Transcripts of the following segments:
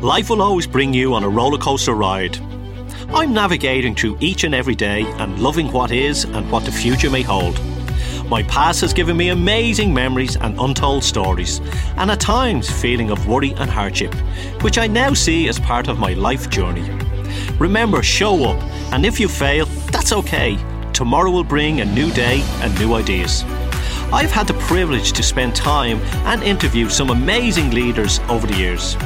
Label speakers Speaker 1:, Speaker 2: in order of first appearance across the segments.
Speaker 1: Life will always bring you on a roller coaster ride. I'm navigating through each and every day and loving what is and what the future may hold. My past has given me amazing memories and untold stories, and at times feeling of worry and hardship, which I now see as part of my life journey. Remember, show up, and if you fail, that's okay. Tomorrow will bring a new day and new ideas. I've had the privilege to spend time and interview some amazing leaders over the years.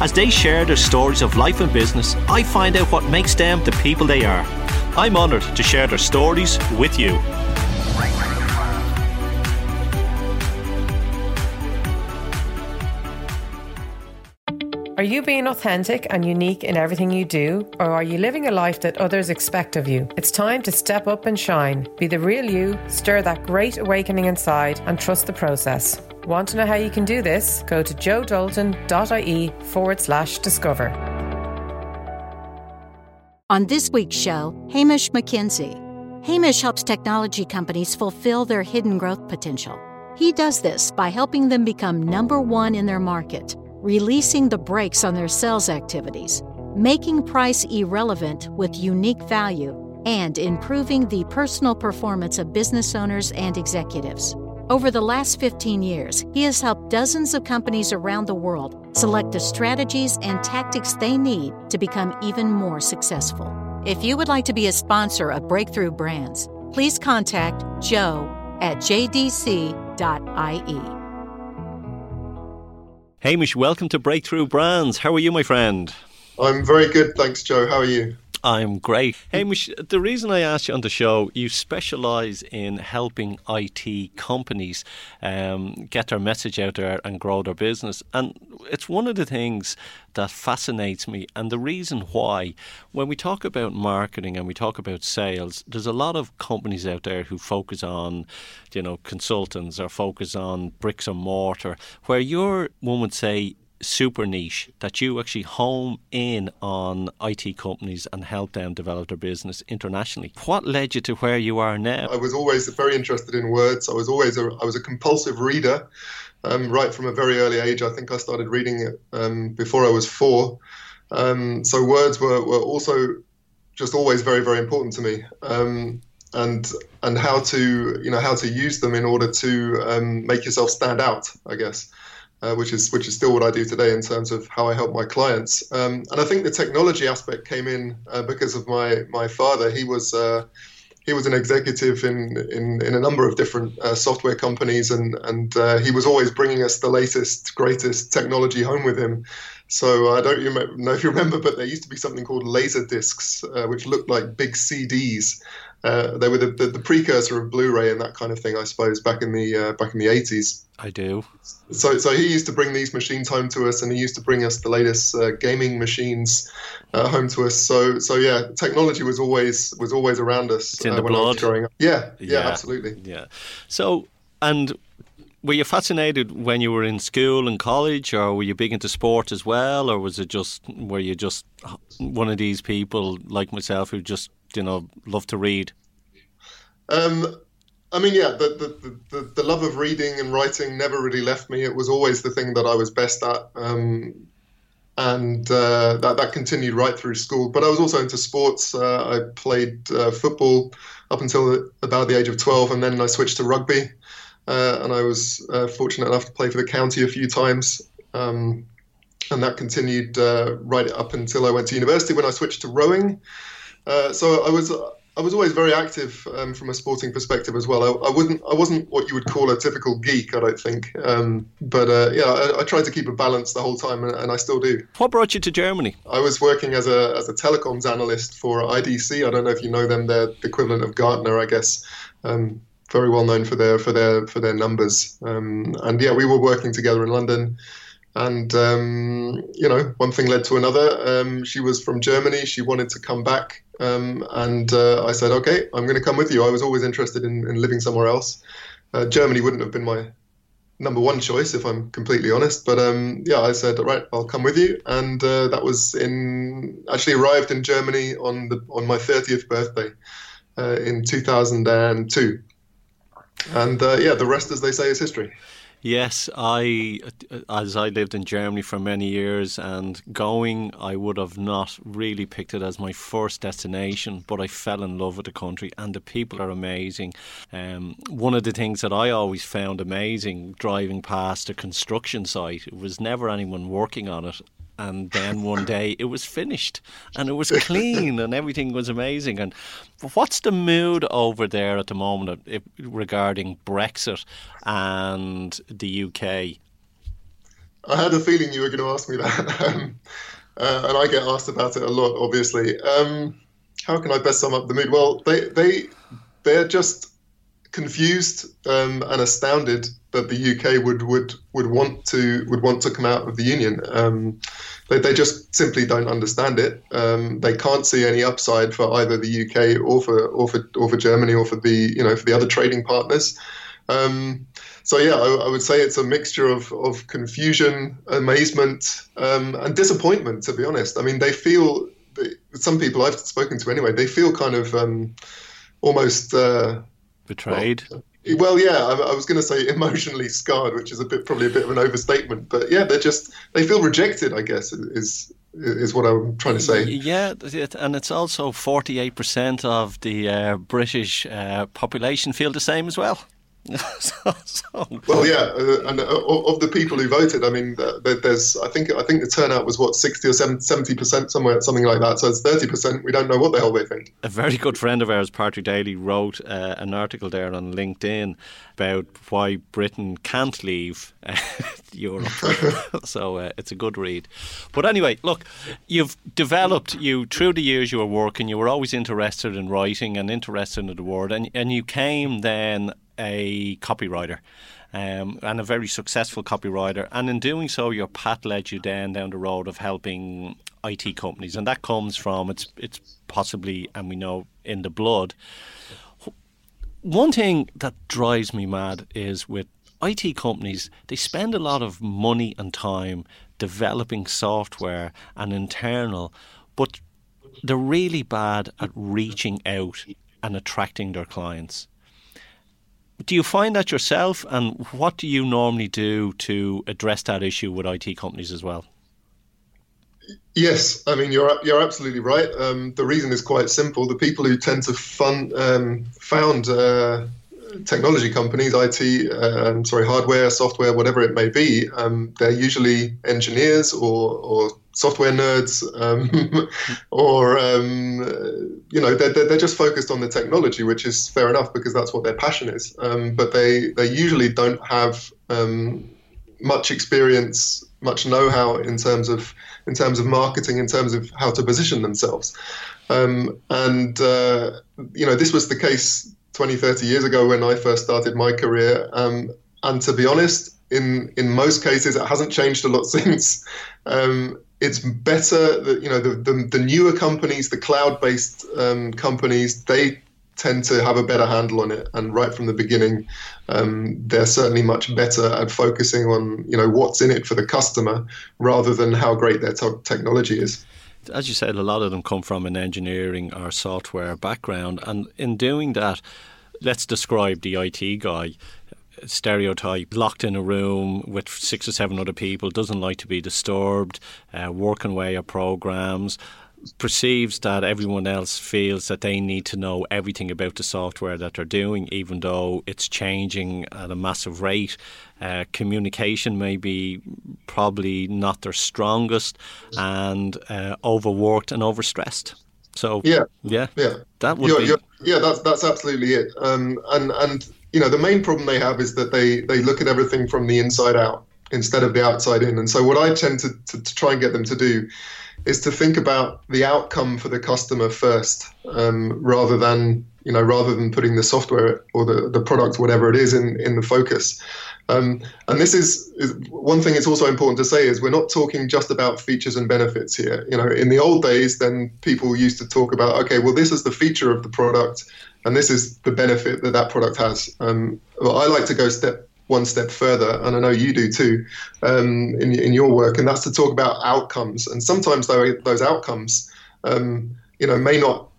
Speaker 1: As they share their stories of life and business, I find out what makes them the people they are. I'm honoured to share their stories with you.
Speaker 2: Are you being authentic and unique in everything you do, or are you living a life that others expect of you? It's time to step up and shine. Be the real you, stir that great awakening inside, and trust the process. Want to know how you can do this? Go to joedalton.ie forward slash discover.
Speaker 3: On this week's show, Hamish McKinsey. Hamish helps technology companies fulfill their hidden growth potential. He does this by helping them become number one in their market releasing the brakes on their sales activities, making price irrelevant with unique value, and improving the personal performance of business owners and executives. Over the last 15 years, he has helped dozens of companies around the world select the strategies and tactics they need to become even more successful. If you would like to be a sponsor of Breakthrough Brands, please contact joe at jdc.ie.
Speaker 1: Hamish, welcome to Breakthrough Brands. How are you, my friend?
Speaker 4: I'm very good, thanks, Joe. How are you?
Speaker 1: I'm great. Hamish, the reason I asked you on the show, you specialise in helping IT companies um, get their message out there and grow their business. And it's one of the things that fascinates me. And the reason why, when we talk about marketing and we talk about sales, there's a lot of companies out there who focus on, you know, consultants or focus on bricks and mortar, where your one would say super niche that you actually home in on IT companies and help them develop their business internationally. What led you to where you are now?
Speaker 4: I was always very interested in words. I was always a, I was a compulsive reader. Um, right from a very early age, I think I started reading it um, before I was four. Um, so words were, were also just always very very important to me. Um, and and how to you know how to use them in order to um, make yourself stand out, I guess uh, which is which is still what I do today in terms of how I help my clients. Um, and I think the technology aspect came in uh, because of my my father. He was uh, he was an executive in in, in a number of different uh, software companies, and and uh, he was always bringing us the latest greatest technology home with him. So I don't know if you remember, but there used to be something called laser discs, uh, which looked like big CDs. Uh, they were the, the, the, precursor of Blu-ray and that kind of thing, I suppose, back in the uh, back in the 80s.
Speaker 1: I do.
Speaker 4: So, so he used to bring these machines home to us, and he used to bring us the latest uh, gaming machines uh, home to us. So, so yeah, technology was always was always around us
Speaker 1: it's in the when blood. I was
Speaker 4: growing up. Yeah, yeah, yeah, absolutely.
Speaker 1: Yeah. So, and were you fascinated when you were in school and college, or were you big into sport as well, or was it just were you just one of these people like myself who just you know love to read?
Speaker 4: Um, I mean, yeah, the, the, the, the, love of reading and writing never really left me. It was always the thing that I was best at. Um, and uh, that, that continued right through school. But I was also into sports. Uh, I played uh, football up until about the age of 12, and then I switched to rugby. Uh, and I was uh, fortunate enough to play for the county a few times. Um, and that continued uh, right up until I went to university when I switched to rowing. So I was I was always very active um, from a sporting perspective as well. I, I, wouldn't, I wasn't what you would call a typical geek, I don't think. Um, but uh, yeah, I, I, tried to keep a balance the whole time, and, and, I still do.
Speaker 1: What brought you to Germany?
Speaker 4: I was working as a as a telecoms analyst for IDC. I don't know if you know them. They're the equivalent of Gartner, I guess. Um, very well known for their for their for their numbers. Um, and yeah, we were working together in London and um, you know one thing led to another um, she was from germany she wanted to come back um, and uh, i said okay i'm going to come with you. I was always interested in, in living somewhere else. Uh, germany wouldn't have been my number one choice if i'm completely honest but um, yeah i said all right i'll come with you. And uh, that was in actually arrived in germany on the on my 30th birthday uh, in 2002 and uh, yeah the rest as they say is history
Speaker 1: Yes, I, as I lived in Germany for many years and going, I would have not really picked it as my first destination, but I fell in love with the country and the people are amazing. Um, one of the things that I always found amazing driving past a construction site, it was never anyone working on it and then one day it was finished and it was clean and everything was amazing. And what's the mood over there at the moment regarding Brexit and the UK?
Speaker 4: I had a feeling you were going to ask me that, um, uh, and I get asked about it a lot. Obviously, um, how can I best sum up the mood? Well, they they they're just confused um, and astounded that the UK would would would want to would want to come out of the union. Um, they, they just simply don't understand it. Um, they can't see any upside for either the UK or for or for or for Germany or for the you know for the other trading partners. Um, so yeah, I, I, would say it's a mixture of of confusion, amazement, um, and disappointment. To be honest, I mean they feel some people I've spoken to anyway. They feel kind of um, almost. Uh,
Speaker 1: betrayed.
Speaker 4: Well, well, yeah, I, I was going to say emotionally scarred, which is a bit probably a bit of an overstatement, but yeah, they're just they feel rejected. I guess is is what I'm trying to say.
Speaker 1: Yeah, and it's also 48% of the uh, British uh, population feel the same as well.
Speaker 4: so, so. Well, yeah, uh, and uh, of the people who voted, I mean, there's, I think, I think the turnout was what sixty or 70 percent, somewhere, something like that. So it's thirty percent. We don't know what the hell they think.
Speaker 1: A very good friend of ours, Patrick Daly, wrote uh, an article there on LinkedIn about why Britain can't leave uh, Europe. so uh, it's a good read. But anyway, look, you've developed you through the years you were working. You were always interested in writing and interested in the word, and and you came then a copywriter. Um, and a very successful copywriter. And in doing so, your path led you then down the road of helping IT companies, and that comes from it's it's possibly, and we know in the blood. One thing that drives me mad is with IT companies, they spend a lot of money and time developing software and internal, but they're really bad at reaching out and attracting their clients. Do you find that yourself, and what do you normally do to address that issue with IT companies as well?
Speaker 4: Yes, I mean you're you're absolutely right. Um, the reason is quite simple. The people who tend to fund um, found uh, technology companies, IT, uh, sorry, hardware, software, whatever it may be, um, they're usually engineers or, or software nerds, um, or um, you know, they're, they're just focused on the technology, which is fair enough because that's what their passion is. Um, but they they usually don't have um, much experience, much know-how in terms of in terms of marketing, in terms of how to position themselves. Um, and uh, you know, this was the case 20, 30 years ago when I first started my career. Um, and to be honest, in in most cases, it hasn't changed a lot since. Um, it's better that you know the, the, the newer companies, the cloud-based um, companies, they tend to have a better handle on it. And right from the beginning, um, they're certainly much better at focusing on you know what's in it for the customer rather than how great their technology is.
Speaker 1: As you said, a lot of them come from an engineering or software background, and in doing that, let's describe the IT guy stereotype locked in a room with six or seven other people doesn't like to be disturbed uh, working away at programs perceives that everyone else feels that they need to know everything about the software that they're doing, even though it's changing at a massive rate. Uh, communication may be probably not their strongest, and uh, overworked and overstressed. So
Speaker 4: yeah,
Speaker 1: yeah,
Speaker 4: yeah,
Speaker 1: that would
Speaker 4: be yeah, that's that's absolutely it. Um, and and you know the main problem they have is that they they look at everything from the inside out instead of the outside in. And so what I tend to, to, to try and get them to do is to think about the outcome for the customer first, um, rather than you know rather than putting the software or the, the product, whatever it is, in in the focus. Um, and this is, is, one thing. It's also important to say is we're not talking just about features and benefits here. You know, in the old days, then people used to talk about okay, well, this is the feature of the product, and this is the benefit that that product has. Um, I like to go step one step further, and I know you do too um, in, in your work, and that's to talk about outcomes. And sometimes though, those outcomes, um, you know, may not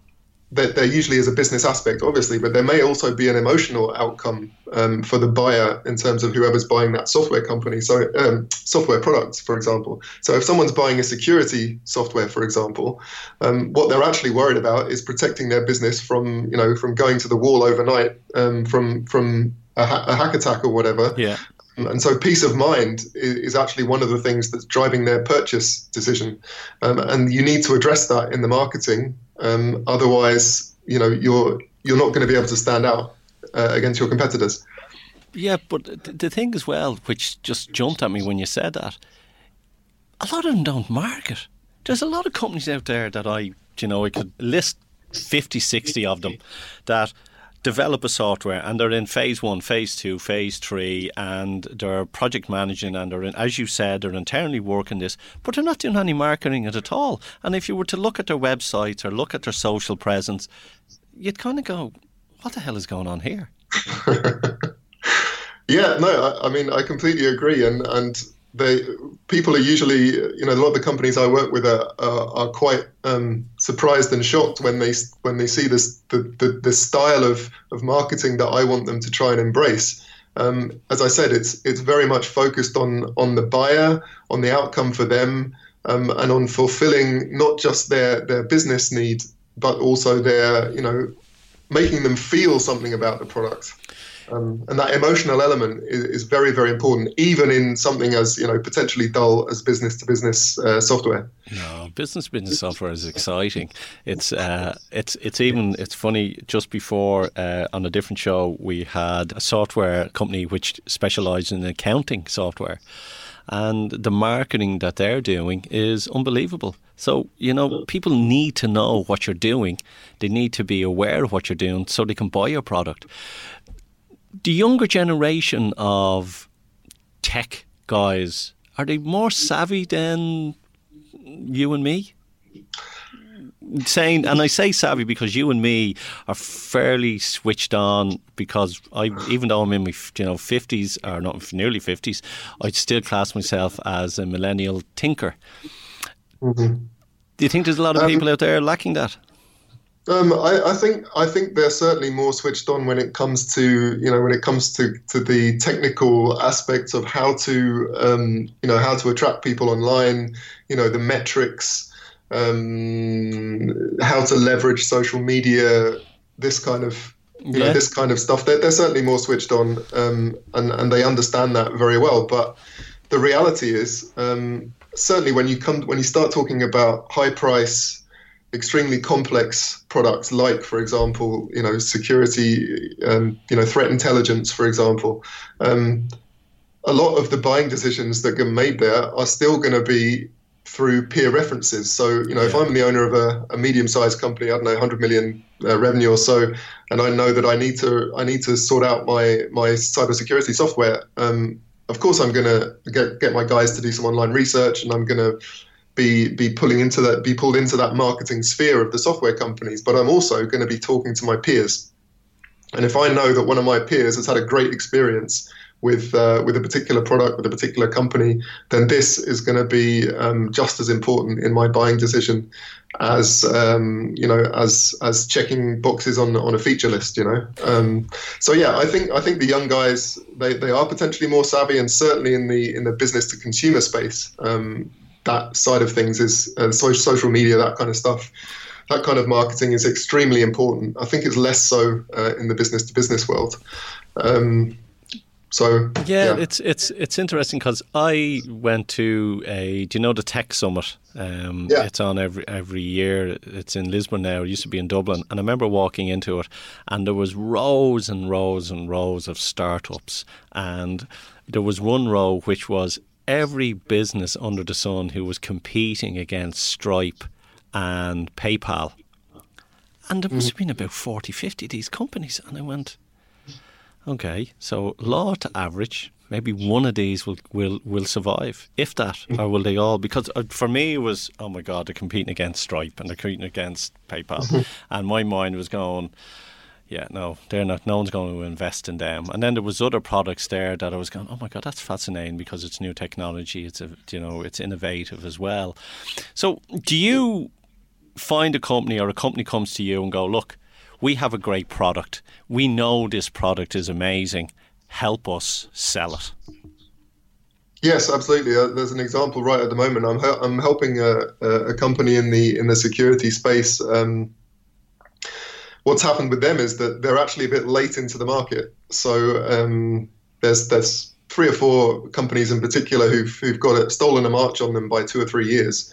Speaker 4: there, there, usually is a business aspect, obviously, but there may also be an emotional outcome um, for the buyer in terms of whoever's buying that software company. So, um, software products, for example. So, if someone's buying a security software, for example, um, what they're actually worried about is protecting their business from, you know, from going to the wall overnight, um, from from a, ha- a hack attack or whatever.
Speaker 1: Yeah.
Speaker 4: And so, peace of mind is, actually one of the things that's driving their purchase decision. Um, and you need to address that in the marketing. Um, otherwise, you know, you're you're not going to be able to stand out uh, against your competitors.
Speaker 1: Yeah, but the thing as well, which just jumped at me when you said that, a lot of them don't market. There's a lot of companies out there that I, you know, I could list 50, 60 of them that develop a software and they're in phase one, phase two, phase three, and they're project managing and they're in, as you said, they're internally working this, but they're not doing any marketing at all. And if you were to look at their websites or look at their social presence, you'd kind of go, what the hell is going on here?
Speaker 4: yeah, no, I, I mean, I completely agree. And, and they people are usually you know a lot of the companies I work with are are, are quite um, surprised and shocked when they when they see this the, the, the style of of marketing that I want them to try and embrace. Um, as I said, it's it's very much focused on on the buyer, on the outcome for them, um, and on fulfilling not just their their business need, but also their you know making them feel something about the product. Um, and that emotional element is, is, very, very important, even in something as you know potentially dull as business to business uh, software.
Speaker 1: No, business to business software is exciting. It's uh, it's it's even it's funny. Just before uh, on a different show, we had a software company which specialised in accounting software, and the marketing that they're doing is unbelievable. So, you know, people need to know what you're doing. They need to be aware of what you're doing so they can buy your product the younger generation of tech guys are they more savvy than you and me? Saying, and I say savvy because you and me are fairly switched on. Because I, even though I'm in my you know fifties or not nearly fifties, I still class myself as a millennial thinker. Mm-hmm. Do you think there's a lot of um, people out there lacking that?
Speaker 4: Um, I, I, think I think they're certainly more switched on when it comes to you know when it comes to, to the technical aspects of how to um, you know how to attract people online, you know the metrics, um, how to leverage social media, this kind of you yeah. know this kind of stuff. They're, they're certainly more switched on, um, and and they understand that very well. But the reality is, um, certainly when you come when you start talking about high price extremely complex products like for example you know security um, you know threat intelligence for example um, a lot of the buying decisions that get made there are still going to be through peer references so you know yeah. if i'm the owner of a, a medium-sized company i don't know 100 million uh, revenue or so and i know that i need to i need to sort out my my cybersecurity software um, of course i'm going to get get my guys to do some online research and i'm going to be be pulling into that be pulled into that marketing sphere of the software companies but i'm also going to be talking to my peers. And if i know that one of my peers has had a great experience with uh, with a particular product with a particular company then this is going to be um, just as important in my buying decision as um, you know as as checking boxes on on a feature list you know? Um, so yeah i think i think the young guys they, they are potentially more savvy and certainly in the in the business to consumer space. Um, that side of things is uh, social media, that kind of stuff. That kind of marketing is extremely important. I think it's less so uh, in the business to business world. Um, so
Speaker 1: yeah, yeah, it's it's it's interesting because I went to a. Do you know the Tech Summit? Um, yeah. It's on every every year. It's in Lisbon now. It used to be in Dublin, and I remember walking into it, and there was rows and rows and rows of startups, and there was one row which was every business under the sun who was competing against Stripe and PayPal. And there must have been about 40, 50 of these companies. And I went, okay, so law to average, maybe one of these will, will, will survive, if that, or will they all? Because uh, for me, it was, oh my God, they're competing against Stripe and they're competing against PayPal. and my mind was going, yeah, no, they're not. No one's going to invest in them. And then there was other products there that I was going, oh my god, that's fascinating because it's new technology. It's a, you know, it's innovative as well. So, do you find a company or a company comes to you and go, look, we have a great product. We know this product is amazing. Help us sell it.
Speaker 4: Yes, absolutely. Uh, there's an example right at the moment. I'm I'm helping a, a company in the in the security space. Um, what's happened with them is that they're actually a bit late into the market. So um, there's there's three or four companies in particular who've who've got it stolen a march on them by two or three years.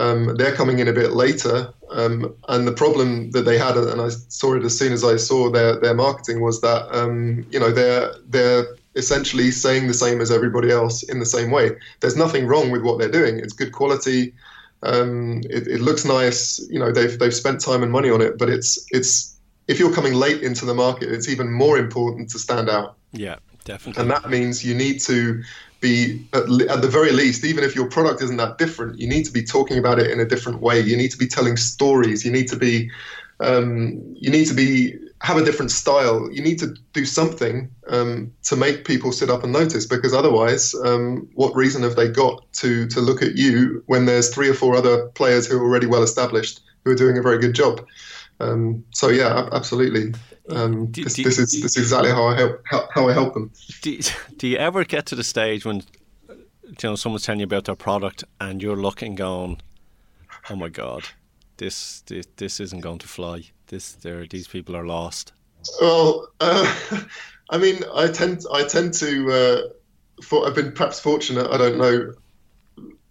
Speaker 4: Um, they're coming in a bit later, um, and the problem that they had, and I saw it as soon as I saw their their marketing, was that um, you know they're they're essentially saying the same as everybody else in the same way. There's nothing wrong with what they're doing. It's good quality. Um, it, it, looks nice. You know, they've they've spent time and money on it, but it's it's if you're coming late into the market, it's even more important to stand out.
Speaker 1: Yeah, definitely.
Speaker 4: And that means you need to be at, at, the very least, even if your product isn't that different, you need to be talking about it in a different way. You need to be telling stories. You need to be um, you need to be have a different style. You need to do something um, to make people sit up and notice, because otherwise, um, what reason have they got to to look at you when there's three or four other players who are already well established who are doing a very good job? Um, so yeah, absolutely. Um, do, this, do, this, is this is exactly how I help how, how I help them.
Speaker 1: Do, do you ever get to the stage when you know someone's telling you about their product and you're looking, going, "Oh my god, this this, this isn't going to fly. This these people are lost."
Speaker 4: Well, uh, I mean, I tend I tend to. Uh, for, I've been perhaps fortunate. I don't know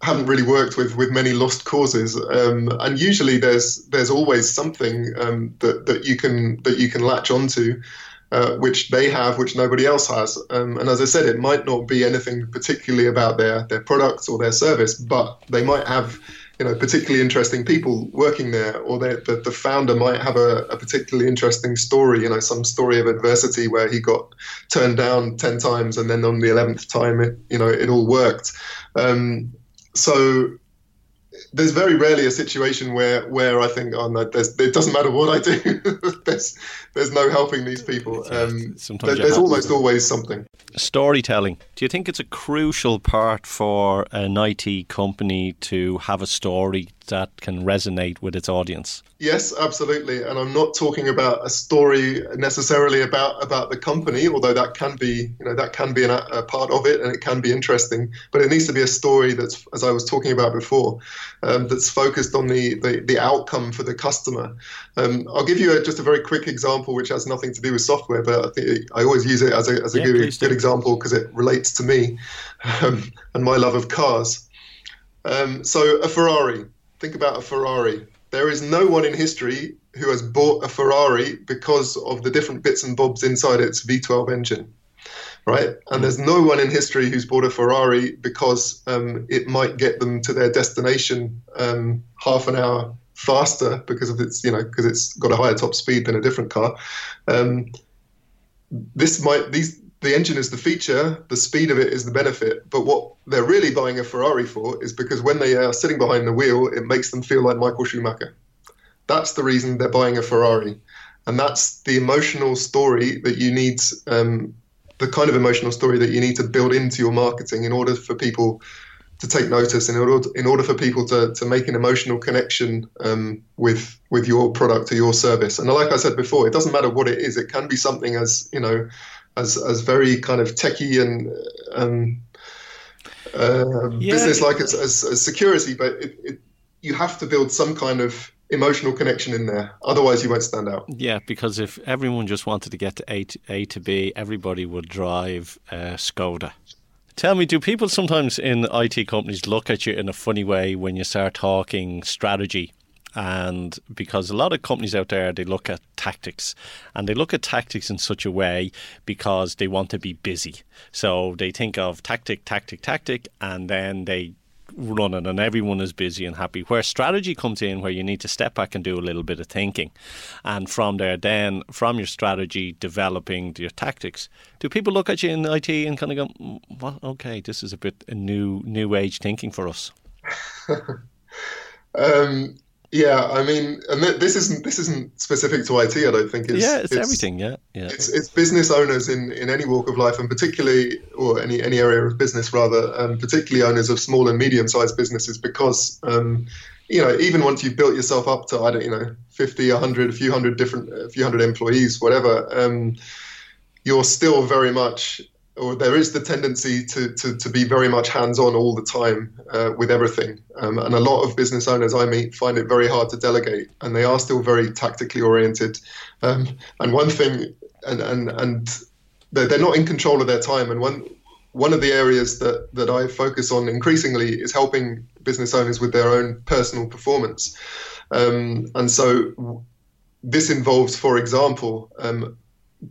Speaker 4: haven't really worked with with many lost causes, um, and usually there's there's always something um, that that you can that you can latch onto, uh, which they have, which nobody else has. Um, and as I said, it might not be anything particularly about their their products or their service, but they might have you know particularly interesting people working there, or the, the founder might have a, a particularly interesting story. You know, some story of adversity where he got turned down ten times, and then on the eleventh time, it you know it all worked. Um, so there's very rarely a situation where where I think, oh no, it doesn't matter what I do. there's there's no helping these people. Um, there, there's almost always something.
Speaker 1: Storytelling. Do you think it's a crucial part for an IT company to have a story that can resonate with its audience?
Speaker 4: Yes, absolutely. And I'm not talking about a story necessarily about about the company, although that can be you know that can be an, a part of it and it can be interesting. But it needs to be a story that's, as I was talking about before, um, that's focused on the, the, the outcome for the customer. Um, I'll give you a, just a very quick example, which has nothing to do with software, but I think I always use it as a as a yeah, good, good example because it relates to me um, and my love of cars. Um, so a Ferrari think about a Ferrari. There is no one in history who has bought a Ferrari because of the different bits and bobs inside its V12 engine, right? And there's no one in history who's bought a Ferrari because um, it might get them to their destination um, half an hour faster because of its, you know, because it's got a higher top speed than a different car. Um, this might these the engine is the feature, the speed of it is the benefit. But what they're really buying a Ferrari for is because when they are sitting behind the wheel, it makes them feel like Michael Schumacher. That's the reason they're buying a Ferrari. And that's the emotional story that you need, um, the kind of emotional story that you need to build into your marketing in order for people to take notice, in order in order for people to, to make an emotional connection um, with with your product or your service. And like I said before, it doesn't matter what it is. It can be something as you know as as very kind of techy and um, uh, yeah. business like as, as, as, security, but it, it, you have to build some kind of emotional connection in there. Otherwise, you won't stand out.
Speaker 1: Yeah, because if everyone just wanted to get to A to, A to B, everybody would drive uh, Skoda. Tell me, do people sometimes in IT companies look at you in a funny way when you start talking strategy and because a lot of companies out there they look at tactics. And they look at tactics in such a way because they want to be busy. So they think of tactic tactic tactic and then they run it and everyone is busy and happy. Where strategy comes in where you need to step back and do a little bit of thinking. And from there then from your strategy developing your tactics do people look at you in IT and kind of go mm, well okay this is a bit a new new age thinking for us.
Speaker 4: Um, yeah, I mean, and this isn't this isn't specific to IT. I don't think.
Speaker 1: It's, yeah, it's, it's everything. Yeah, yeah.
Speaker 4: It's, it's business owners in, in any walk of life, and particularly, or any any area of business rather, um, particularly owners of small and medium sized businesses, because um, you know, even once you've built yourself up to, I don't, you know, 50, 100, a few hundred different, a few hundred employees, whatever, um, you're still very much, or there is the tendency to, to, to be very much hands on all the time uh, with everything. Um, and a lot of business owners I meet find it very hard to delegate, and they are still very tactically oriented. Um, and one thing, and, and, and they're, they're not in control of their time. And one, one of the areas that, that I focus on increasingly is helping business owners with their own personal performance. Um, and so this involves, for example, um,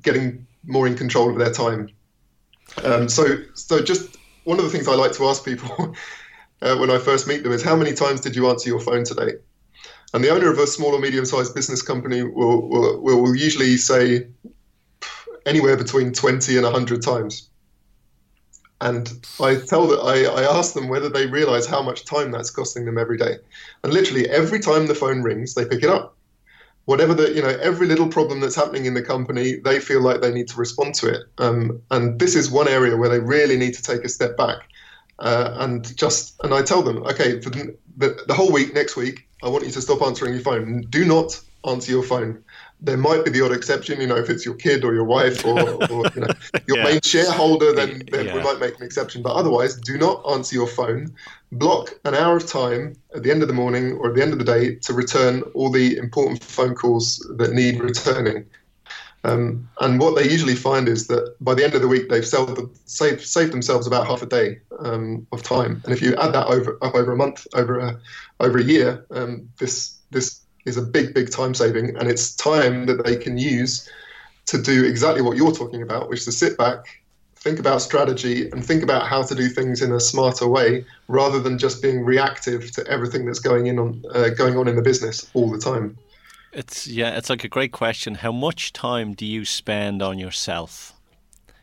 Speaker 4: getting more in control of their time. Um, so, so just one of the things I like to ask people uh, when I first meet them is, how many times did you answer your phone today? And the owner of a small or medium-sized business company will, will, will usually say anywhere between 20 and 100 times and I tell that I, I ask them whether they realize how much time that's costing them every day. And literally every time the phone rings, they pick it up. Whatever the you know, every little problem that's happening in the company, they feel like they need to respond to it. Um, and this is one area where they really need to take a step back uh, and just and I tell them, okay, for the, the, the whole week next week, I want you to stop answering your phone. Do not answer your phone there might be the odd exception, you know, if it's your kid or your wife or, or you know, your yeah. main shareholder, then, then yeah. we might make an exception. But otherwise, do not answer your phone. Block an hour of time at the end of the morning or at the end of the day to return all the important phone calls that need returning. Um, and what they usually find is that by the end of the week, they've saved, saved themselves about half a day um, of time. And if you add that over up over a month, over a over a year, um, this this is a big, big time saving, and it's time that they can use to do exactly what you're talking about, which is to sit back, think about strategy, and think about how to do things in a smarter way, rather than just being reactive to everything that's going in on uh, going on in the business all the time.
Speaker 1: It's yeah, it's like a great question. How much time do you spend on yourself?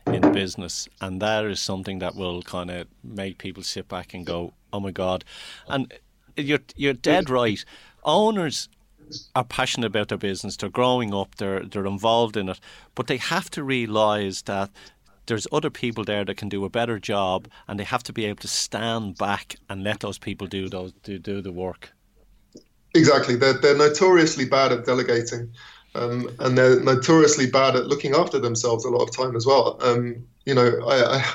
Speaker 1: in business, and that is something that will kind of make people sit back and go, "Oh my god!" And you're you're dead right. Owners are passionate about their business, they're growing up, they're they're involved in it, but they have to realise that there's other people there that can do a better job, and they have to be able to stand back and let those people do those do, do the work.
Speaker 4: Exactly, they're they're notoriously bad at delegating. Um, and they're notoriously bad at looking after themselves a lot of time as well. Um, you know, I, I,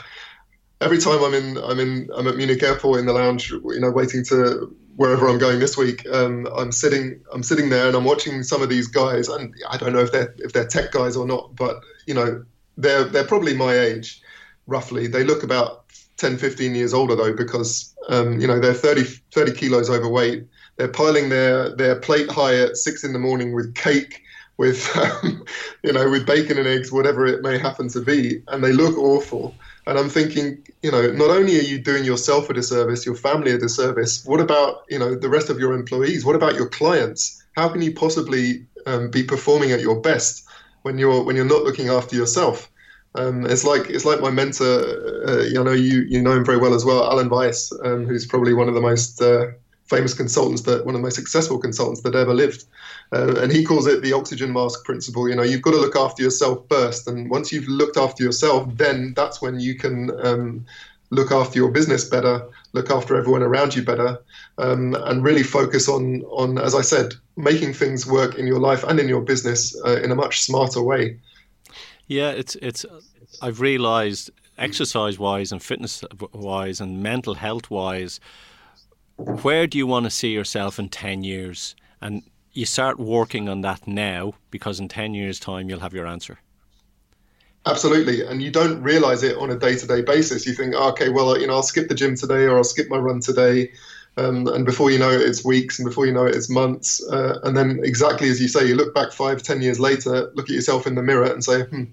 Speaker 4: every time I'm in, I'm in, I'm at Munich Airport in the lounge, you know, waiting to wherever I'm going this week, um, I'm sitting I'm sitting there and I'm watching some of these guys, and I don't know if they're if they're tech guys or not, but you know they're they're probably my age, roughly. They look about 10, 15 years older though, because um, you know they're 30, 30 kilos overweight. They're piling their their plate high at six in the morning with cake, with um, you know with bacon and eggs, whatever it may happen to be, and they look awful. And I'm thinking, you know, not only are you doing yourself a disservice, your family a disservice, what about, you know, the rest of your employees? What about your clients? How can you possibly um, be performing at your best when you're when you're not looking after yourself? Um, it's like it's like my mentor, uh, you know, you you know him very well as well, Alan Weiss, um, who's probably one of the most uh, famous consultants that one of the most successful consultants that ever lived. Uh, and he calls it the oxygen mask principle. You know, you've got to look after yourself first, and once you've looked after yourself, then that's when you can um, look after your business better, look after everyone around you better, um, and really focus on on, as I said, making things work in your life and in your business uh, in a much smarter way.
Speaker 1: Yeah, it's it's. I've realised exercise wise and fitness wise and mental health wise where do you want to see yourself in 10 years? And you start working on that now because in 10 years' time you'll have your answer.
Speaker 4: Absolutely. And you don't realize it on a day to day basis. You think, oh, okay, well, you know, I'll skip the gym today or I'll skip my run today. Um, and before you know it, it's weeks, and before you know it, it's months. Uh, and then, exactly as you say, you look back five, ten years later, look at yourself in the mirror, and say, hmm,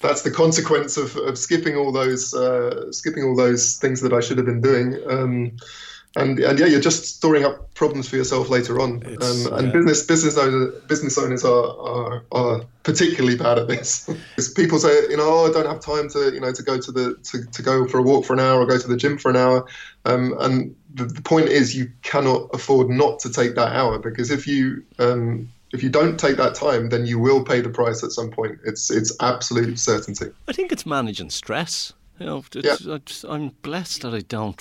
Speaker 4: "That's the consequence of, of skipping all those, uh, skipping all those things that I should have been doing." Um, and and yeah, you're just storing up problems for yourself later on. Um, and yeah. business business owners business owners are, are, are particularly bad at this. people say, you know, oh, I don't have time to you know to go to the to, to go for a walk for an hour or go to the gym for an hour. Um, and the, the point is, you cannot afford not to take that hour because if you um, if you don't take that time, then you will pay the price at some point. It's it's absolute certainty.
Speaker 1: I think it's managing stress. You know, yeah. I'm blessed that I don't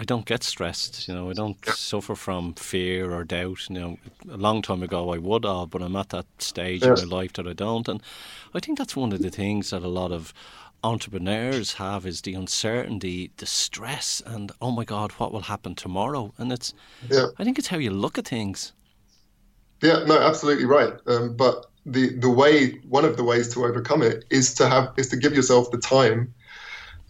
Speaker 1: I don't get stressed. You know, I don't suffer from fear or doubt. You know, a long time ago I would have, but I'm at that stage yes. in my life that I don't. And I think that's one of the things that a lot of entrepreneurs have is the uncertainty, the stress, and oh my God, what will happen tomorrow? And it's, yeah. I think it's how you look at things.
Speaker 4: Yeah, no, absolutely right. Um, but the the way, one of the ways to overcome it is to have is to give yourself the time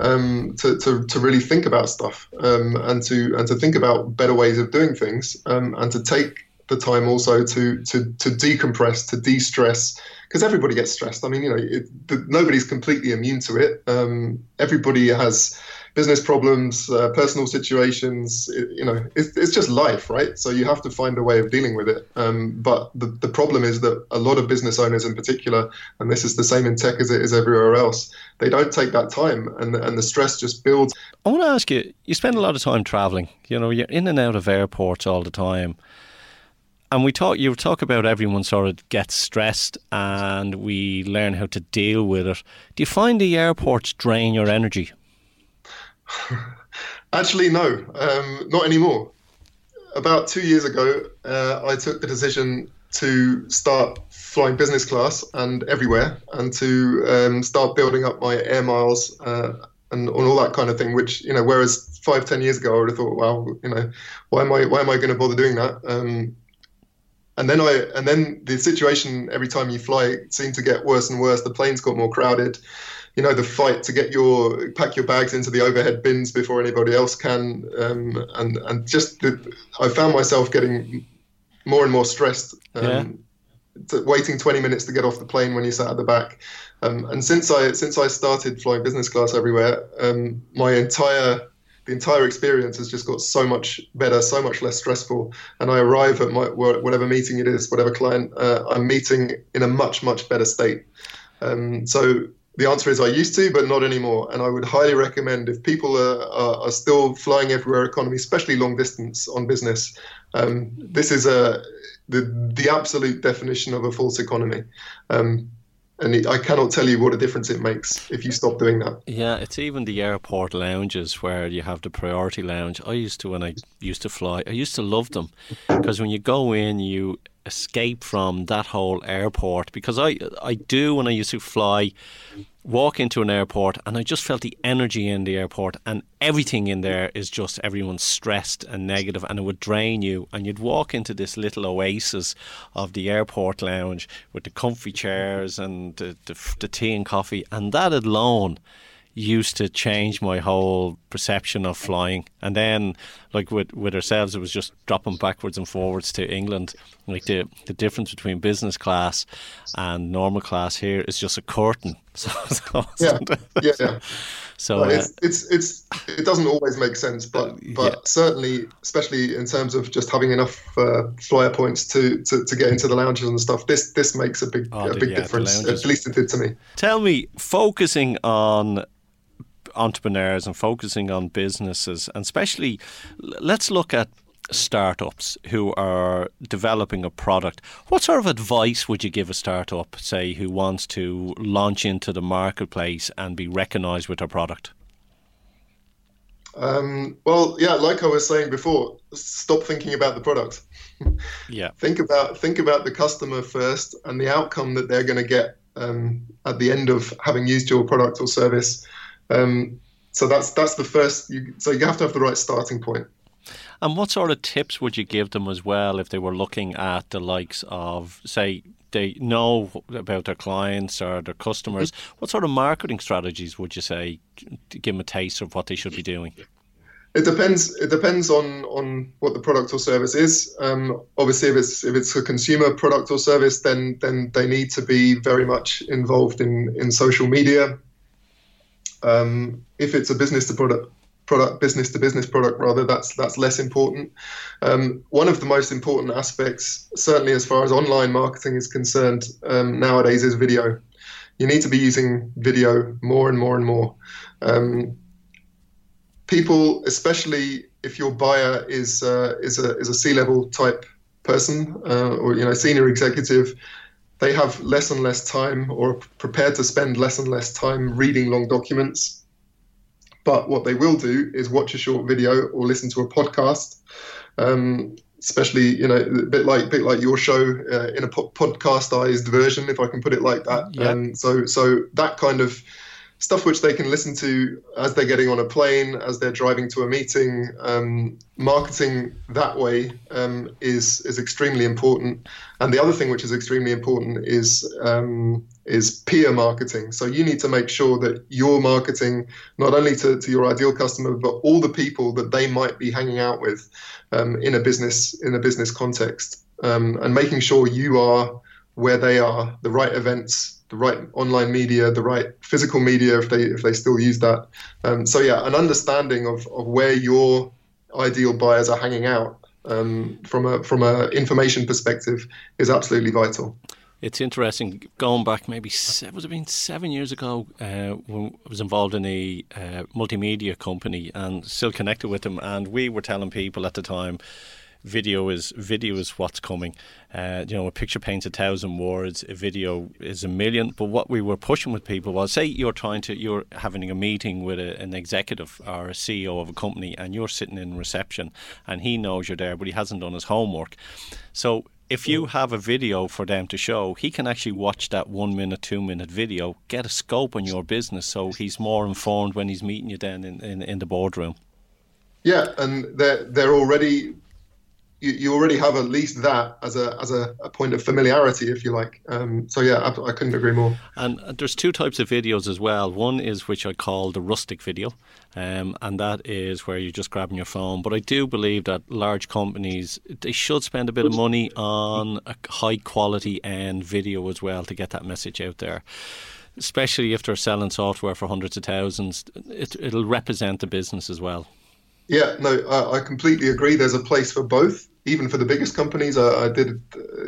Speaker 4: um, to, to, to really think about stuff um, and to and to think about better ways of doing things um, and to take the time also to to to decompress, to de-stress, because everybody gets stressed. I mean, you know, it, nobody's completely immune to it. Um, everybody has business problems, uh, personal situations. It, you know, it's, it's just life, right? So you have to find a way of dealing with it. Um, but the, the problem is that a lot of business owners, in particular, and this is the same in tech as it is everywhere else, they don't take that time, and and the stress just builds.
Speaker 1: I want to ask you: you spend a lot of time traveling. You know, you're in and out of airports all the time and we talk you talk about everyone sort of gets stressed and we learn how to deal with it do you find the airports drain your energy
Speaker 4: actually no um, not anymore about two years ago uh, i took the decision to start flying business class and everywhere and to um, start building up my air miles uh, and, all that kind of thing which you know whereas five ten years ago i would have thought wow you know why am i why am i going to bother doing that um, and then I and then the situation every time you fly seemed to get worse and worse. The planes got more crowded. You know, the fight to get your pack your bags into the overhead bins before anybody else can, um, and and just the, I found myself getting more and more stressed. Um, yeah. Waiting 20 minutes to get off the plane when you sat at the back, um, and since I since I started flying business class everywhere, um, my entire the entire experience has just got so much better, so much less stressful. And I arrive at my whatever meeting it is, whatever client uh, I'm meeting, in a much much better state. Um, so the answer is I used to, but not anymore. And I would highly recommend if people are, are, are still flying everywhere economy, especially long distance on business. Um, this is a the the absolute definition of a false economy. Um, and I cannot tell you what a difference it makes if you stop doing that.
Speaker 1: Yeah, it's even the airport lounges where you have the priority lounge. I used to when I used to fly. I used to love them because when you go in, you escape from that whole airport because I I do when I used to fly walk into an airport and I just felt the energy in the airport and everything in there is just everyone's stressed and negative and it would drain you. And you'd walk into this little oasis of the airport lounge with the comfy chairs and the, the, the tea and coffee and that alone used to change my whole perception of flying. And then, like with with ourselves, it was just dropping backwards and forwards to England. Like the the difference between business class and normal class here is just a curtain. So,
Speaker 4: so yeah, yeah, yeah. So uh, it's, it's it's it doesn't always make sense, but but yeah. certainly, especially in terms of just having enough uh, flyer points to, to, to get into the lounges and stuff, this this makes a big oh, a big yeah, difference. At least it did to me.
Speaker 1: Tell me, focusing on entrepreneurs and focusing on businesses, and especially let's look at startups who are developing a product. What sort of advice would you give a startup, say, who wants to launch into the marketplace and be recognized with their product?
Speaker 4: Um, well, yeah, like I was saying before, stop thinking about the product.
Speaker 1: yeah.
Speaker 4: Think about think about the customer first and the outcome that they're going to get um, at the end of having used your product or service. Um, so that's that's the first. You, so you have to have the right starting point.
Speaker 1: And what sort of tips would you give them as well if they were looking at the likes of, say, they know about their clients or their customers? What sort of marketing strategies would you say to give them a taste of what they should be doing?
Speaker 4: It depends. It depends on on what the product or service is. Um, obviously, if it's if it's a consumer product or service, then then they need to be very much involved in in social media. Um, if it's a business to product product business to business product rather that's that's less important. Um, one of the most important aspects certainly as far as online marketing is concerned um, nowadays is video. You need to be using video more and more and more. Um, people especially if your buyer is uh, is a is a C-level type person uh, or you know senior executive they have less and less time or prepared to spend less and less time reading long documents. But what they will do is watch a short video or listen to a podcast. Um, especially you know a bit like bit like your show uh, in a po- podcastized version, if I can put it like that.
Speaker 1: Yeah.
Speaker 4: Um, so so that kind of stuff which they can listen to as they're getting on a plane, as they're driving to a meeting. Um, marketing that way um, is is extremely important. And the other thing which is extremely important is um, is peer marketing. So you need to make sure that you're marketing not only to, to your ideal customer, but all the people that they might be hanging out with um, in a business in a business context, um, and making sure you are where they are, the right events, the right online media, the right physical media if they if they still use that. Um, so yeah, an understanding of, of where your ideal buyers are hanging out um, from a from a information perspective is absolutely vital.
Speaker 1: It's interesting going back maybe seven, was it been seven years ago uh, when I was involved in a uh, multimedia company and still connected with them, and we were telling people at the time video is video is what's coming. Uh, you know, a picture paints a thousand words, a video is a million. But what we were pushing with people was, say you're trying to, you're having a meeting with a, an executive or a CEO of a company, and you're sitting in reception, and he knows you're there, but he hasn't done his homework. So if you have a video for them to show, he can actually watch that one minute, two minute video, get a scope on your business, so he's more informed when he's meeting you then in, in, in the boardroom.
Speaker 4: Yeah, and they're they're already you, you already have at least that as a as a, a point of familiarity, if you like. Um, so yeah, I, I, couldn't agree more.
Speaker 1: And there's two types of videos as well. One is which I call the rustic video, um, and that is where you're just grabbing your phone. But I do believe that large companies they should spend a bit of money on a high quality end video as well to get that message out there especially if they're selling software for hundreds of thousands, it, will represent the business as well.
Speaker 4: Yeah, no, I, I, completely agree. There's a place for both, even for the biggest companies. I, I, did,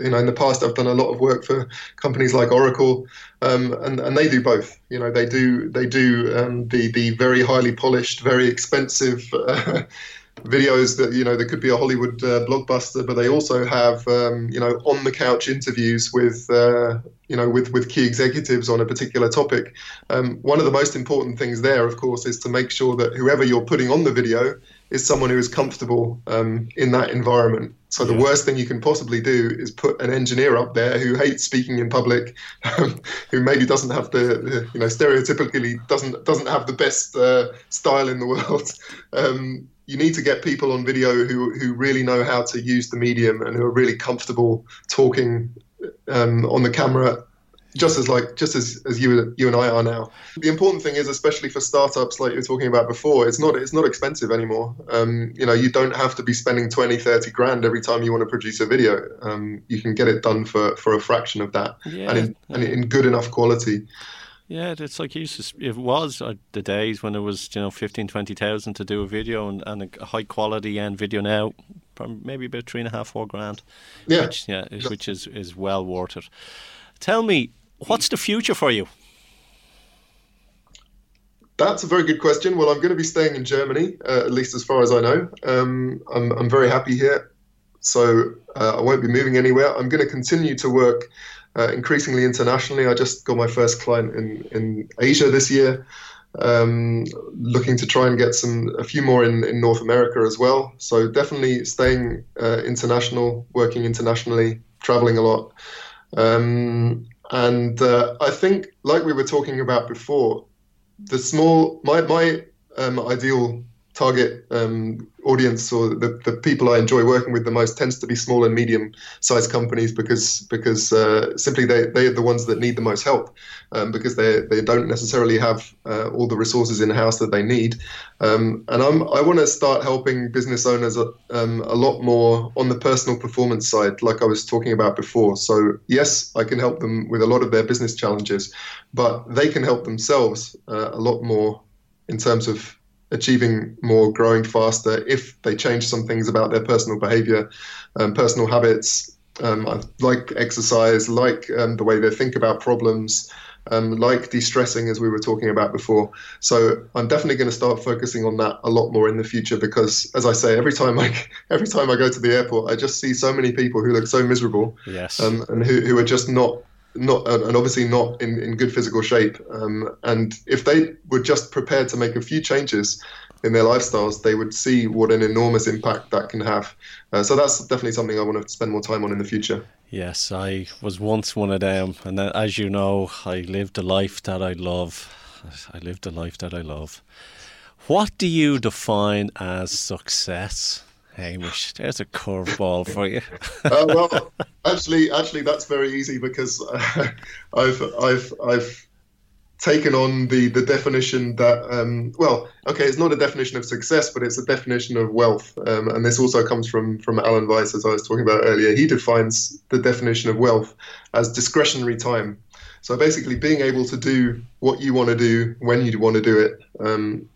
Speaker 4: you know, in the past, I've done a lot of work for companies like Oracle, um, and and they do both. You know, they do they do um, the the very highly polished, very expensive. Uh, videos that you know there could be a Hollywood uh, blockbuster, but they also have um, you know on the couch interviews with uh, you know with with key executives on a particular topic. Um, one of the most important things there, of course, is to make sure that whoever you're putting on the video is someone who is comfortable um, in that environment. So the worst thing you can possibly do is put an engineer up there who hates speaking in public, um, who maybe doesn't have the, the, you know stereotypically doesn't doesn't have the best uh, style in the world. Um, you need to get people on video who who really know how to use the medium and who are really comfortable talking um, on the camera just as like just as, as you you and I are now. The important thing is, especially for startups like you were talking about before, it's not it's not expensive anymore. Um, you know, you don't have to be spending 20, 30 grand every time you want to produce a video. Um, you can get it done for, for a fraction of that, yeah, and in, and in good enough quality.
Speaker 1: Yeah, it's like it was uh, the days when it was you know 15, 20,000 to do a video and, and a high quality end video now, maybe about three and a half, four grand.
Speaker 4: Yeah,
Speaker 1: which, yeah, which is is well worth it. Tell me, what's the future for you?
Speaker 4: That's a very good question. Well, I'm going to be staying in Germany, uh, at least as far as I know. Um, I'm, I'm very happy here, so uh, I won't be moving anywhere. I'm going to continue to work uh, increasingly internationally. I just got my first client in, in Asia this year. Um, looking to try and get some a few more in, in North America as well. So definitely staying uh, international, working internationally, traveling a lot. Um, and uh, I think, like we were talking about before, the small my my um, ideal target um, audience or the, the people I enjoy working with the most tends to be small and medium sized companies because because uh, simply they, they are the ones that need the most help um, because they, they don't necessarily have uh, all the resources in house that they need. Um, and I'm, I want to start helping business owners a, um, a lot more on the personal performance side like I was talking about before. So yes I can help them with a lot of their business challenges but they can help themselves uh, a lot more in terms of achieving more, growing faster if they change some things about their personal behavior, um, personal habits, um, like exercise, like um, the way they think about problems, um, like de-stressing as we were talking about before. So I'm definitely going to start focusing on that a lot more in the future because, as I say, every time I every time I go to the airport, I just see so many people who look so miserable,
Speaker 1: yes,
Speaker 4: um, and who, who are just not not and obviously not in, in good physical shape. Um, and if they were just prepared to make a few changes in their lifestyles, they would see what an enormous impact that can have. Uh, so that's definitely something I want to spend more time on in the future.
Speaker 1: Yes, I was once one of them, and as you know, I lived a life that I love. I lived a life that I love. What do you define as success? Hamish, there's a curveball for you.
Speaker 4: uh, well, actually, actually, that's very easy because uh, I've, I've, I've taken on the the definition that, um, well, okay, it's not a definition of success, but it's a definition of wealth, um, and this also comes from from Alan Weiss, as I was talking about earlier. He defines the definition of wealth as discretionary time. So basically, being able to do what you want to do when you want to do it, um,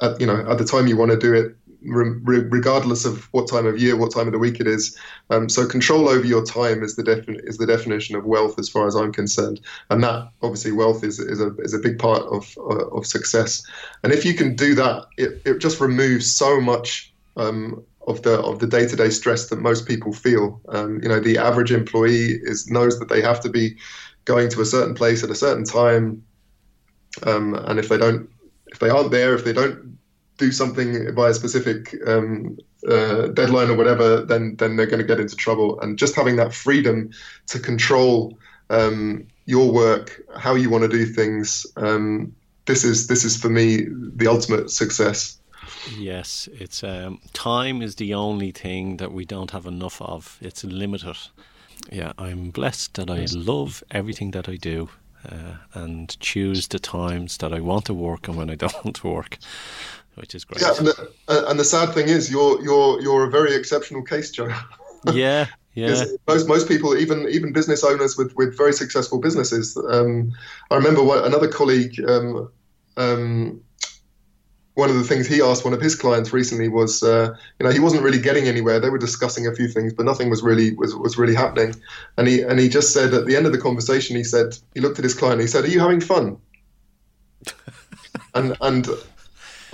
Speaker 4: at, you know, at the time you want to do it, re- regardless of what time of year, what time of the week it is. Um, so control over your time is the defin- is the definition of wealth, as far as I'm concerned, and that obviously wealth is is a is a big part of uh, of success. And if you can do that, it, it just removes so much. Um, of the of the day to day stress that most people feel. Um, you know, the average employee is knows that they have to be going to a certain place at a certain time, um, and if they don't, if they aren't there, if they don't do something by a specific um, uh, deadline or whatever, then then they're going to get into trouble. And just having that freedom to control um, your work, how you want to do things, um, this is this is for me the ultimate success.
Speaker 1: Yes, it's um, time is the only thing that we don't have enough of. It's limited. Yeah, I'm blessed that I love everything that I do. Uh, and choose the times that I want to work and when I don't work which is great.
Speaker 4: Yeah, and the, uh, and the sad thing is, you're you're you're a very exceptional case, Joe.
Speaker 1: yeah, yeah.
Speaker 4: most most people, even even business owners with with very successful businesses. Um, I remember what another colleague. Um, um, one of the things he asked one of his clients recently was, uh, you know, he wasn't really getting anywhere. They were discussing a few things, but nothing was really was, was really happening. And he and he just said at the end of the conversation, he said he looked at his client. He said, "Are you having fun?" and and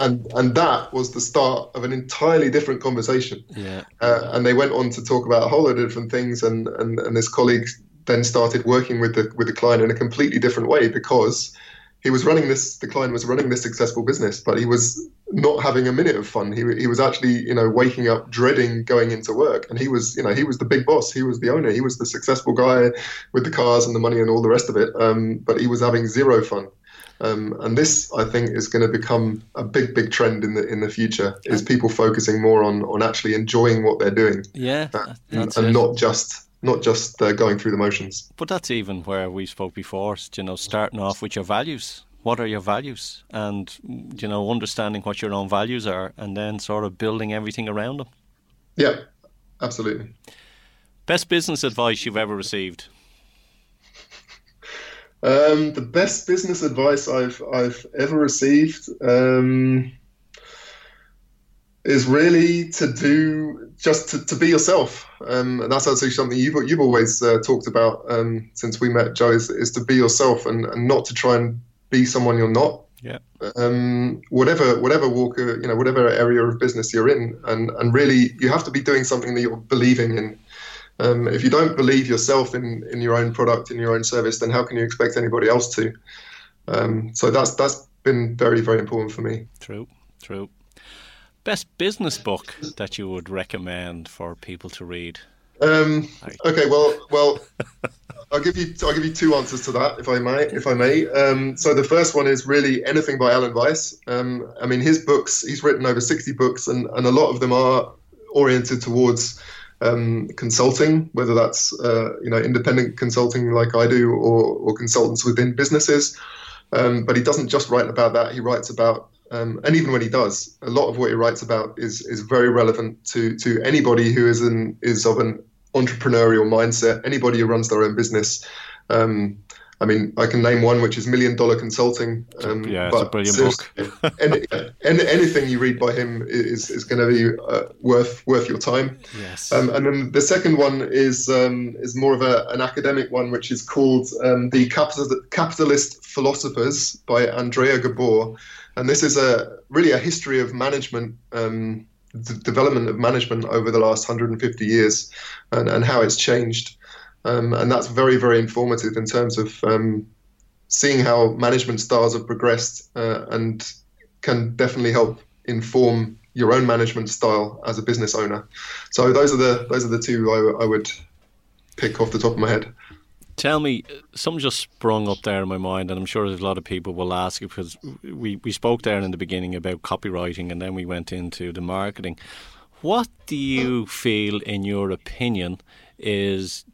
Speaker 4: and and that was the start of an entirely different conversation.
Speaker 1: Yeah.
Speaker 4: Uh, and they went on to talk about a whole lot of different things, and and and this colleague then started working with the with the client in a completely different way because he was running this the client was running this successful business but he was not having a minute of fun. He, he was actually you know waking up dreading going into work. And he was you know he was the big boss. He was the owner. He was the successful guy with the cars and the money and all the rest of it. Um, but he was having zero fun um, and this, I think, is going to become a big, big trend in the in the future. Is people focusing more on on actually enjoying what they're doing,
Speaker 1: yeah,
Speaker 4: uh, and, and not just not just uh, going through the motions.
Speaker 1: But that's even where we spoke before. You know, starting off with your values. What are your values, and you know, understanding what your own values are, and then sort of building everything around them.
Speaker 4: Yeah, absolutely.
Speaker 1: Best business advice you've ever received.
Speaker 4: Um, the best business advice I've I've ever received um, is really to do just to, to be yourself, um, and that's actually something you've you've always uh, talked about um, since we met, Joe. Is, is to be yourself and, and not to try and be someone you're not.
Speaker 1: Yeah.
Speaker 4: Um, whatever whatever walk you know whatever area of business you're in, and and really you have to be doing something that you're believing in um, if you don't believe yourself in, in your own product, in your own service, then how can you expect anybody else to? Um, so that's that's been very very important for me.
Speaker 1: True, true. Best business book that you would recommend for people to read?
Speaker 4: Um, okay, well, well, I'll give you I'll give you two answers to that, if I may. If I may. Um, so the first one is really anything by Alan Weiss. Um, I mean, his books. He's written over sixty books, and and a lot of them are oriented towards um, consulting, whether that's uh, you know independent consulting like I do, or, or consultants within businesses. Um, but he doesn't just write about that. He writes about, um, and even when he does, a lot of what he writes about is is very relevant to to anybody who is an is of an entrepreneurial mindset. Anybody who runs their own business. Um, I mean, I can name one which is Million Dollar Consulting.
Speaker 1: Um, yeah, it's a brilliant book.
Speaker 4: any, any, anything you read by him is is going to be uh, worth worth your time.
Speaker 1: Yes.
Speaker 4: Um, and then the second one is um, is more of a, an academic one, which is called um, the Capital, Capitalist Philosophers by Andrea Gabor, and this is a really a history of management. Um, the development of management over the last 150 years and, and how it's changed. Um, and that's very very informative in terms of um, seeing how management styles have progressed uh, and can definitely help inform your own management style as a business owner. So those are the those are the two I, I would pick off the top of my head.
Speaker 1: Tell me, something just sprung up there in my mind, and I'm sure there's a lot of people will ask because we, we spoke there in the beginning about copywriting and then we went into the marketing. What do you feel, in your opinion, is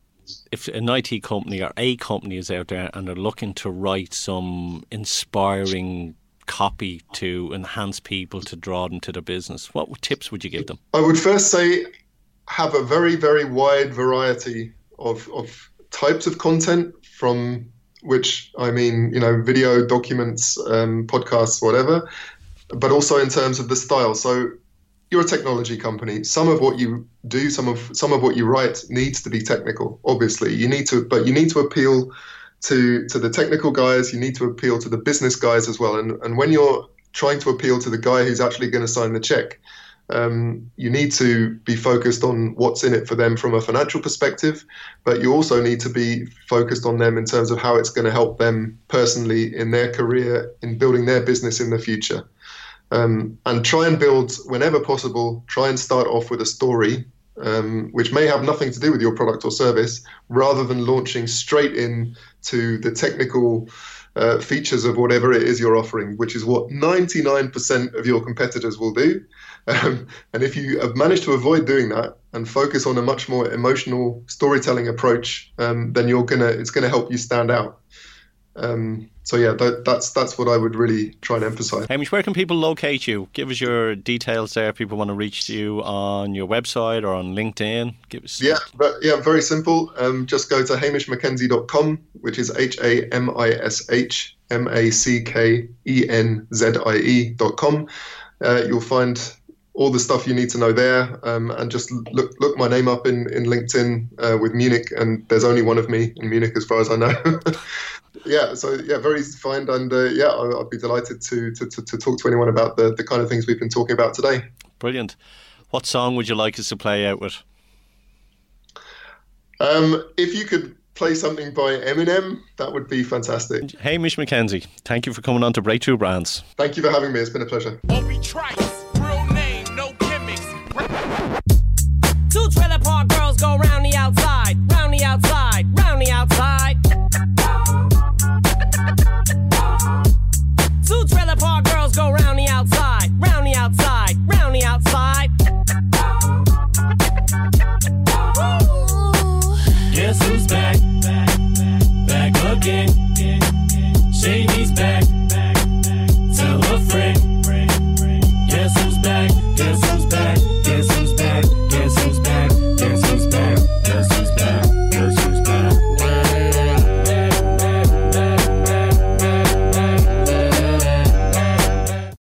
Speaker 1: if an IT company or a company is out there and they're looking to write some inspiring copy to enhance people to draw them to their business, what tips would you give them?
Speaker 4: I would first say have a very, very wide variety of, of types of content from which I mean, you know, video, documents, um, podcasts, whatever, but also in terms of the style. So you're a technology company. Some of what you do, some of some of what you write needs to be technical. Obviously, you need to, but you need to appeal to to the technical guys. You need to appeal to the business guys as well. And and when you're trying to appeal to the guy who's actually going to sign the check, um, you need to be focused on what's in it for them from a financial perspective, but you also need to be focused on them in terms of how it's going to help them personally in their career, in building their business in the future. Um, and try and build, whenever possible, try and start off with a story um, which may have nothing to do with your product or service, rather than launching straight in to the technical uh, features of whatever it is you're offering, which is what 99% of your competitors will do. Um, and if you have managed to avoid doing that and focus on a much more emotional storytelling approach, um, then you're gonna it's gonna help you stand out. Um, so yeah, that, that's that's what I would really try and emphasize.
Speaker 1: Hamish, where can people locate you? Give us your details there. If People want to reach you on your website or on LinkedIn. Give us
Speaker 4: yeah, but yeah, very simple. Um, just go to hamishmackenzie.com, which is H A M I S H M A C K E N Z I E dot com. Uh, you'll find all the stuff you need to know there, um, and just look look my name up in in LinkedIn uh, with Munich, and there's only one of me in Munich as far as I know. yeah, so yeah, very easy to find, and uh, yeah, I, would be delighted to, to, to, to, talk to anyone about the, the kind of things we've been talking about today.
Speaker 1: Brilliant. What song would you like us to play out with?
Speaker 4: Um, if you could play something by Eminem, that would be fantastic.
Speaker 1: Hamish Mackenzie, thank you for coming on to Breakthrough Brands.
Speaker 4: Thank you for having me. It's been a pleasure.